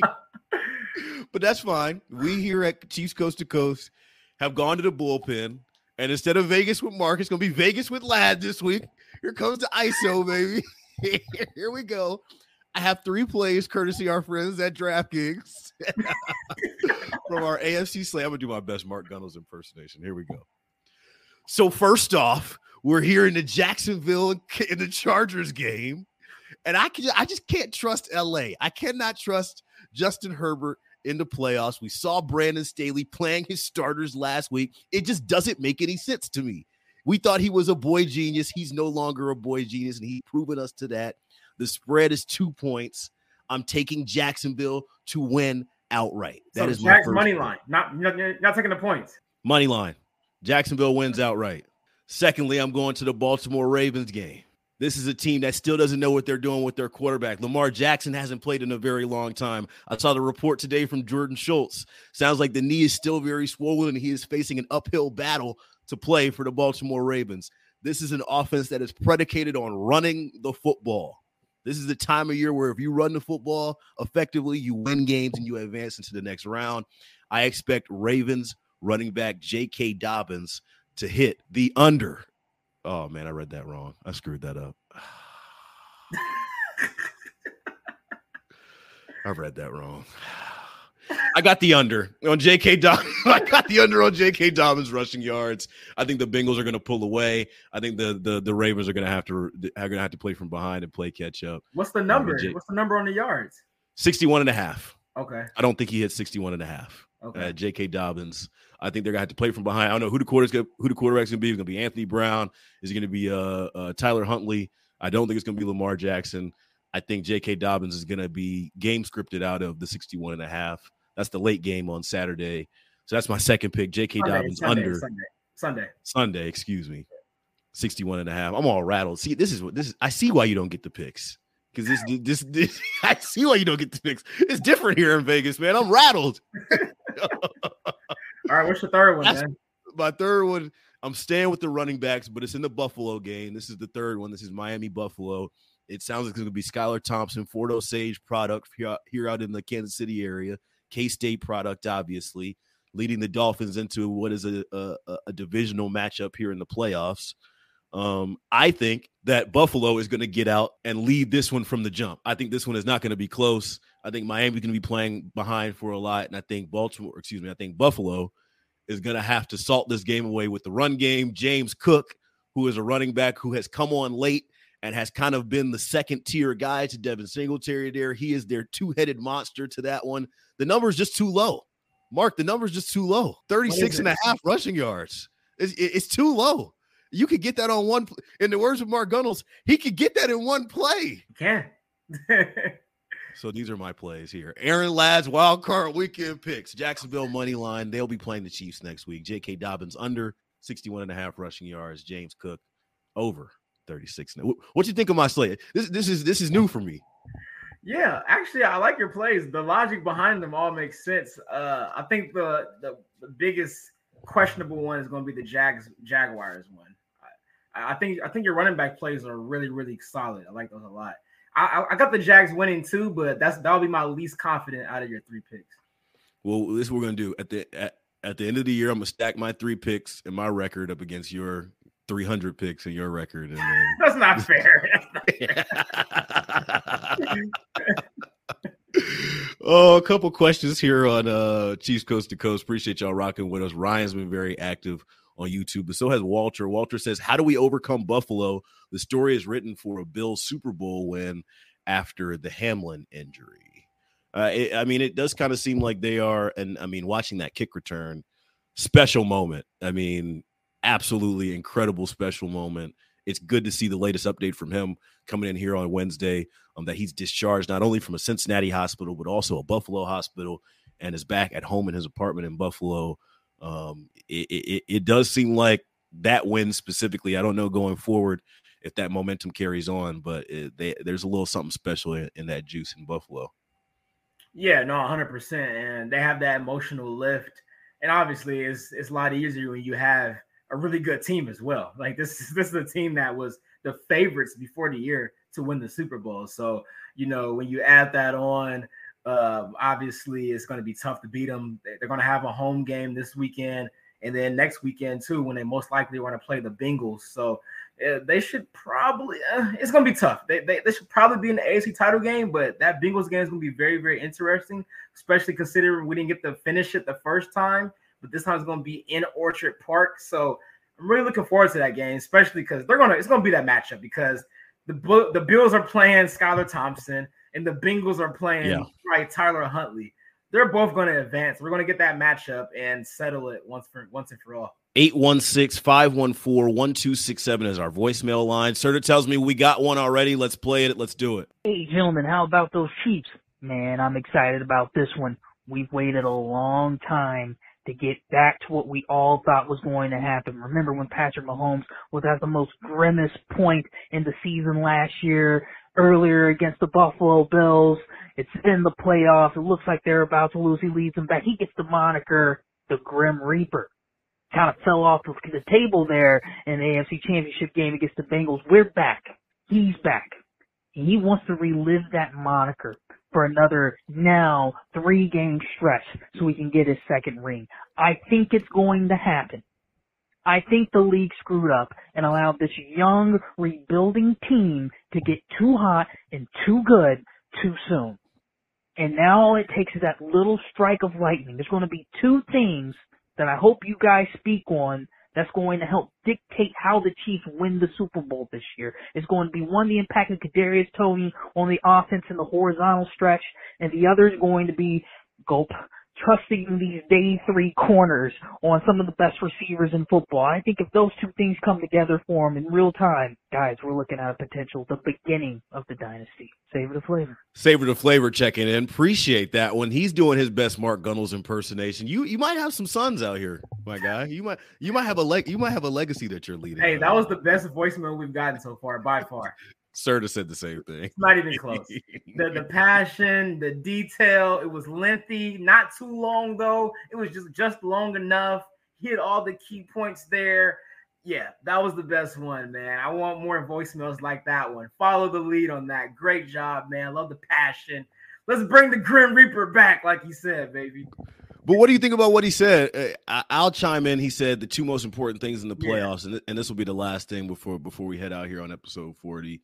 Speaker 4: but that's fine. We here at Chiefs Coast to Coast have gone to the bullpen, and instead of Vegas with Mark, it's going to be Vegas with Ladd this week. Here comes the ISO, baby. here we go. I have three plays courtesy our friends at DraftKings from our AFC slate. I'm gonna do my best Mark Gunnels impersonation. Here we go. So first off, we're here in the Jacksonville in the Chargers game, and I can I just can't trust LA. I cannot trust Justin Herbert in the playoffs. We saw Brandon Staley playing his starters last week. It just doesn't make any sense to me. We thought he was a boy genius. He's no longer a boy genius, and he's proven us to that. The spread is two points. I'm taking Jacksonville to win outright. That
Speaker 5: so
Speaker 4: is my
Speaker 5: money line. Not, not not taking the points.
Speaker 4: Money line. Jacksonville wins outright. Secondly, I'm going to the Baltimore Ravens game. This is a team that still doesn't know what they're doing with their quarterback. Lamar Jackson hasn't played in a very long time. I saw the report today from Jordan Schultz. Sounds like the knee is still very swollen and he is facing an uphill battle to play for the Baltimore Ravens. This is an offense that is predicated on running the football. This is the time of year where if you run the football effectively, you win games and you advance into the next round. I expect Ravens running back J.K. Dobbins to hit the under. Oh man, I read that wrong. I screwed that up. I read that wrong. I got the under on J.K. Dobbins. I got the under on J.K. Dobbins rushing yards. I think the Bengals are going to pull away. I think the the the Ravens are going to have to are going to have to play from behind and play catch up.
Speaker 5: What's the number?
Speaker 4: J-
Speaker 5: What's the number on the yards?
Speaker 4: 61 and a half.
Speaker 5: Okay.
Speaker 4: I don't think he hit 61 and a half.
Speaker 5: Okay.
Speaker 4: Uh, J.K. Dobbins. I think they're gonna have to play from behind. I don't know who the quarterback's gonna, who the quarterback's gonna be. It's gonna be Anthony Brown. Is it gonna be uh, uh Tyler Huntley? I don't think it's gonna be Lamar Jackson. I think J.K. Dobbins is gonna be game scripted out of the 61 and a half. That's the late game on Saturday. So that's my second pick. J.K.
Speaker 5: Sunday,
Speaker 4: Dobbins
Speaker 5: Sunday,
Speaker 4: under
Speaker 5: Sunday. Sunday.
Speaker 4: Sunday, excuse me. 61 and a half. I'm all rattled. See, this is what this is. I see why you don't get the picks. Because this, this, this, I see why you don't get the picks. It's different here in Vegas, man. I'm rattled.
Speaker 5: All right, what's your third one,
Speaker 4: That's-
Speaker 5: man?
Speaker 4: My third one, I'm staying with the running backs, but it's in the Buffalo game. This is the third one. This is Miami Buffalo. It sounds like it's going to be Skylar Thompson, Fort Osage product here out, here out in the Kansas City area. K State product, obviously, leading the Dolphins into what is a, a, a divisional matchup here in the playoffs. Um, I think that Buffalo is going to get out and lead this one from the jump. I think this one is not going to be close. I think Miami's going to be playing behind for a lot, and I think Baltimore, excuse me, I think Buffalo is going to have to salt this game away with the run game. James Cook, who is a running back who has come on late and has kind of been the second tier guy to Devin Singletary there. He is their two headed monster to that one. The number is just too low. Mark, the number is just too low 36 and a half rushing yards. It's, it's too low. You could get that on one. In the words of Mark Gunnels, he could get that in one play.
Speaker 5: Can.
Speaker 4: So these are my plays here. Aaron Ladd's wild card weekend picks. Jacksonville money line. They'll be playing the Chiefs next week. J.K. Dobbins under 61 and a half rushing yards. James Cook over 36. Now, wh- What you think of my slate? This this is this is new for me.
Speaker 5: Yeah, actually, I like your plays. The logic behind them all makes sense. Uh, I think the, the the biggest questionable one is going to be the Jags Jaguars one. I, I think I think your running back plays are really really solid. I like those a lot. I, I- got the Jags winning too, but that's that'll be my least confident out of your three picks.
Speaker 4: Well, this is what we're gonna do at the at, at the end of the year. I'm gonna stack my three picks and my record up against your 300 picks and your record, and then
Speaker 5: That's not fair.
Speaker 4: oh, a couple questions here on uh Chiefs Coast to Coast. Appreciate y'all rocking with us. Ryan's been very active on YouTube, but so has Walter. Walter says, How do we overcome Buffalo? The story is written for a Bills Super Bowl win after the Hamlin injury. Uh, it, I mean, it does kind of seem like they are, and I mean, watching that kick return, special moment. I mean, absolutely incredible special moment. It's good to see the latest update from him coming in here on Wednesday. Um, that he's discharged not only from a Cincinnati hospital but also a Buffalo hospital, and is back at home in his apartment in Buffalo. Um, it, it, it does seem like that win specifically. I don't know going forward if that momentum carries on, but it, they, there's a little something special in, in that juice in Buffalo.
Speaker 5: Yeah, no, 100%. And they have that emotional lift. And obviously, it's, it's a lot easier when you have a really good team as well. Like this, this is a team that was the favorites before the year to win the Super Bowl. So, you know, when you add that on, uh, obviously it's going to be tough to beat them. They're going to have a home game this weekend and then next weekend too, when they most likely want to play the Bengals. So uh, they should probably uh, it's gonna be tough. They, they, they should probably be in the AFC title game, but that Bengals game is gonna be very very interesting, especially considering we didn't get to finish it the first time, but this time it's gonna be in Orchard Park. So I'm really looking forward to that game, especially because they're gonna it's gonna be that matchup because the the Bills are playing Skylar Thompson and the Bengals are playing yeah. right Tyler Huntley. They're both going to advance. We're going to get that matchup and settle it once for once and for all.
Speaker 4: 816 514 1267 is our voicemail line. Serta tells me we got one already. Let's play it. Let's do it.
Speaker 13: Hey, gentlemen, how about those Chiefs? Man, I'm excited about this one. We've waited a long time to get back to what we all thought was going to happen. Remember when Patrick Mahomes was at the most grimmest point in the season last year, earlier against the Buffalo Bills. It's in the playoffs. It looks like they're about to lose. He leads them back. He gets the moniker the Grim Reaper kind of fell off the table there in the AFC Championship game against the Bengals. We're back. He's back. He wants to relive that moniker for another now three game stretch so he can get his second ring. I think it's going to happen. I think the league screwed up and allowed this young rebuilding team to get too hot and too good too soon. And now all it takes is that little strike of lightning. There's going to be two things that I hope you guys speak on that's going to help dictate how the Chiefs win the Super Bowl this year. It's going to be one, the impact of Kadarius Toney on the offense in the horizontal stretch, and the other is going to be gulp trusting these day three corners on some of the best receivers in football. I think if those two things come together for him in real time, guys, we're looking at a potential, the beginning of the dynasty. Savor the flavor.
Speaker 4: Savor the flavor checking in. Appreciate that. When he's doing his best Mark Gunnels impersonation, you you might have some sons out here, my guy. You might you might have a leg you might have a legacy that you're leading.
Speaker 5: Hey, that was the best voicemail we've gotten so far by far.
Speaker 4: Serta said the same thing.
Speaker 5: It's not even close. the the passion, the detail, it was lengthy, not too long though. It was just just long enough. Hit all the key points there. Yeah, that was the best one, man. I want more voicemails like that one. Follow the lead on that. Great job, man. Love the passion. Let's bring the Grim Reaper back, like you said, baby.
Speaker 4: But what do you think about what he said? Uh, I'll chime in. He said the two most important things in the playoffs, yeah. and this will be the last thing before before we head out here on episode forty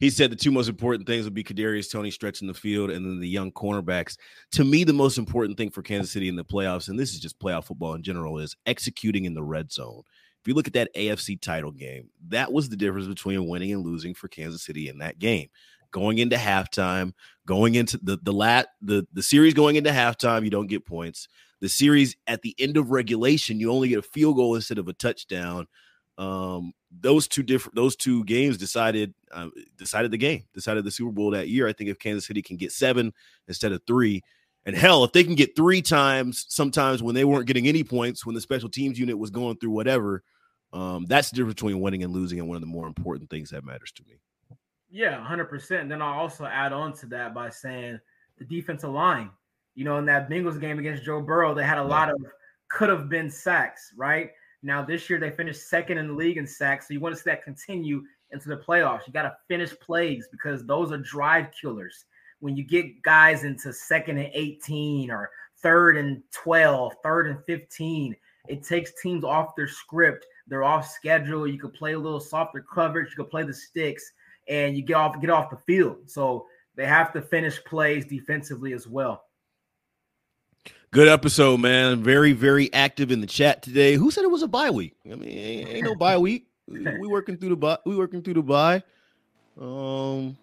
Speaker 4: he said the two most important things would be Kadarius Toney stretching the field and then the young cornerbacks. To me, the most important thing for Kansas City in the playoffs, and this is just playoff football in general, is executing in the red zone. If you look at that AFC title game, that was the difference between winning and losing for Kansas City in that game. Going into halftime, going into the the lat the the series going into halftime, you don't get points. The series at the end of regulation, you only get a field goal instead of a touchdown. Um, those two different those two games decided uh, decided the game, decided the Super Bowl that year. I think if Kansas City can get seven instead of three, and hell, if they can get three times, sometimes when they weren't getting any points, when the special teams unit was going through whatever, um, that's the difference between winning and losing, and one of the more important things that matters to me.
Speaker 5: Yeah, hundred percent. Then I'll also add on to that by saying the defensive line. You know, in that Bengals game against Joe Burrow, they had a lot of could have been sacks, right? Now this year they finished second in the league in sacks, so you want to see that continue into the playoffs. You got to finish plays because those are drive killers. When you get guys into second and 18 or third and 12, third and 15, it takes teams off their script. They're off schedule. You can play a little softer coverage. You can play the sticks, and you get off get off the field. So they have to finish plays defensively as well.
Speaker 4: Good episode, man. Very, very active in the chat today. Who said it was a bye week? I mean, ain't, ain't no bye week. We, working through the bye. We working through the bye. Um,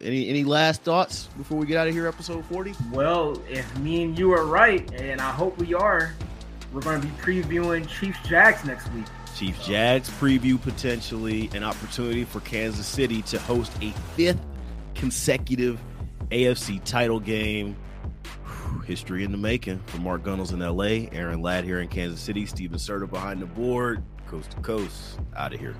Speaker 4: any any last thoughts before we get out of here? Episode forty.
Speaker 5: Well, if me and you are right, and I hope we are, we're going to be previewing Chiefs Jags next week.
Speaker 4: Chiefs Jags preview potentially an opportunity for Kansas City to host a fifth consecutive AFC title game history in the making from Mark Gunnels in LA, Aaron Ladd here in Kansas City, Steven Serta behind the board, coast to coast, out of here.